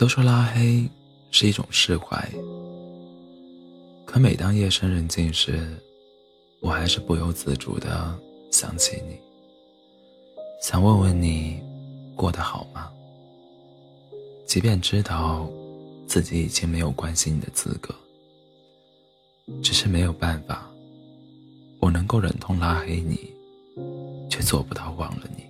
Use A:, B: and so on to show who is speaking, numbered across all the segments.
A: 都说拉黑是一种释怀，可每当夜深人静时，我还是不由自主的想起你，想问问你过得好吗？即便知道自己已经没有关心你的资格，只是没有办法，我能够忍痛拉黑你，却做不到忘了你。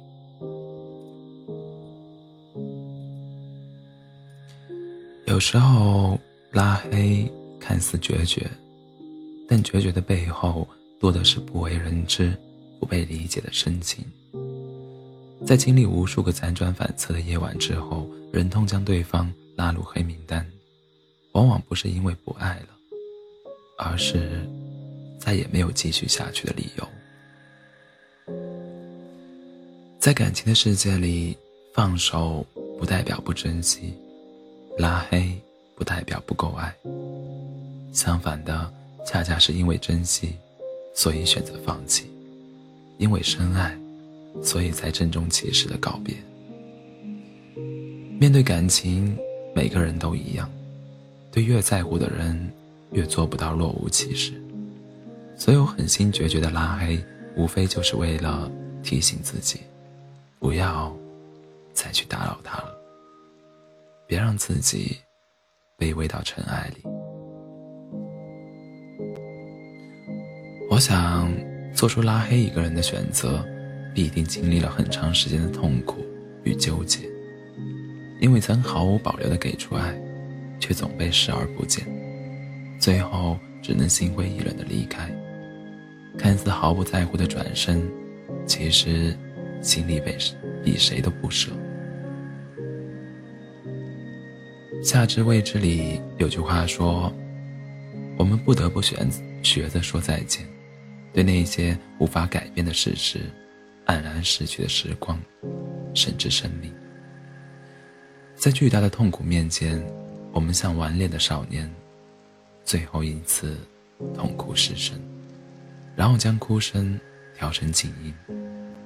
A: 有时候拉黑看似决绝，但决绝的背后多的是不为人知、不被理解的深情。在经历无数个辗转反侧的夜晚之后，忍痛将对方拉入黑名单，往往不是因为不爱了，而是再也没有继续下去的理由。在感情的世界里，放手不代表不珍惜。拉黑不代表不够爱，相反的，恰恰是因为珍惜，所以选择放弃；因为深爱，所以才郑重其事的告别。面对感情，每个人都一样，对越在乎的人，越做不到若无其事。所有狠心决绝的拉黑，无非就是为了提醒自己，不要再去打扰他了。别让自己卑微到尘埃里。我想，做出拉黑一个人的选择，必定经历了很长时间的痛苦与纠结，因为曾毫无保留的给出爱，却总被视而不见，最后只能心灰意冷的离开。看似毫不在乎的转身，其实心里被比谁都不舍。夏至未至里有句话说：“我们不得不选学着说再见，对那些无法改变的事实，黯然逝去的时光，甚至生命。在巨大的痛苦面前，我们像顽劣的少年，最后一次痛哭失声，然后将哭声调成静音，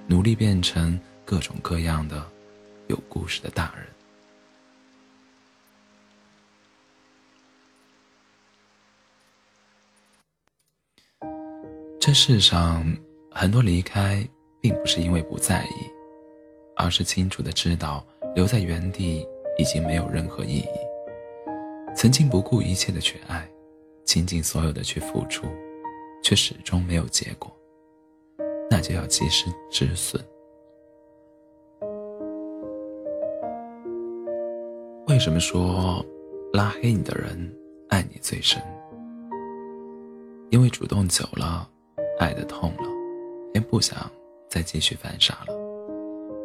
A: 努力变成各种各样的有故事的大人。”世上很多离开，并不是因为不在意，而是清楚的知道留在原地已经没有任何意义。曾经不顾一切的去爱，倾尽所有的去付出，却始终没有结果，那就要及时止损。为什么说拉黑你的人爱你最深？因为主动久了。爱的痛了，便不想再继续犯傻了，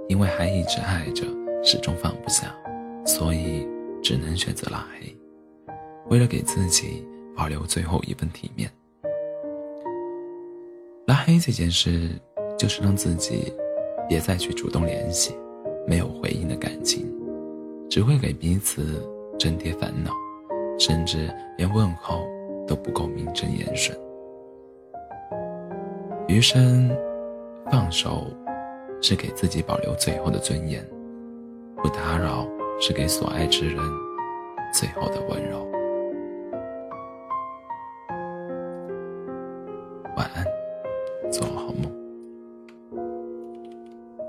A: 因为还一直爱着，始终放不下，所以只能选择拉黑，为了给自己保留最后一份体面。拉黑这件事，就是让自己别再去主动联系，没有回应的感情，只会给彼此增添烦恼，甚至连问候都不够名正言顺。余生放手是给自己保留最后的尊严不打扰是给所爱之人最后的温柔。晚安。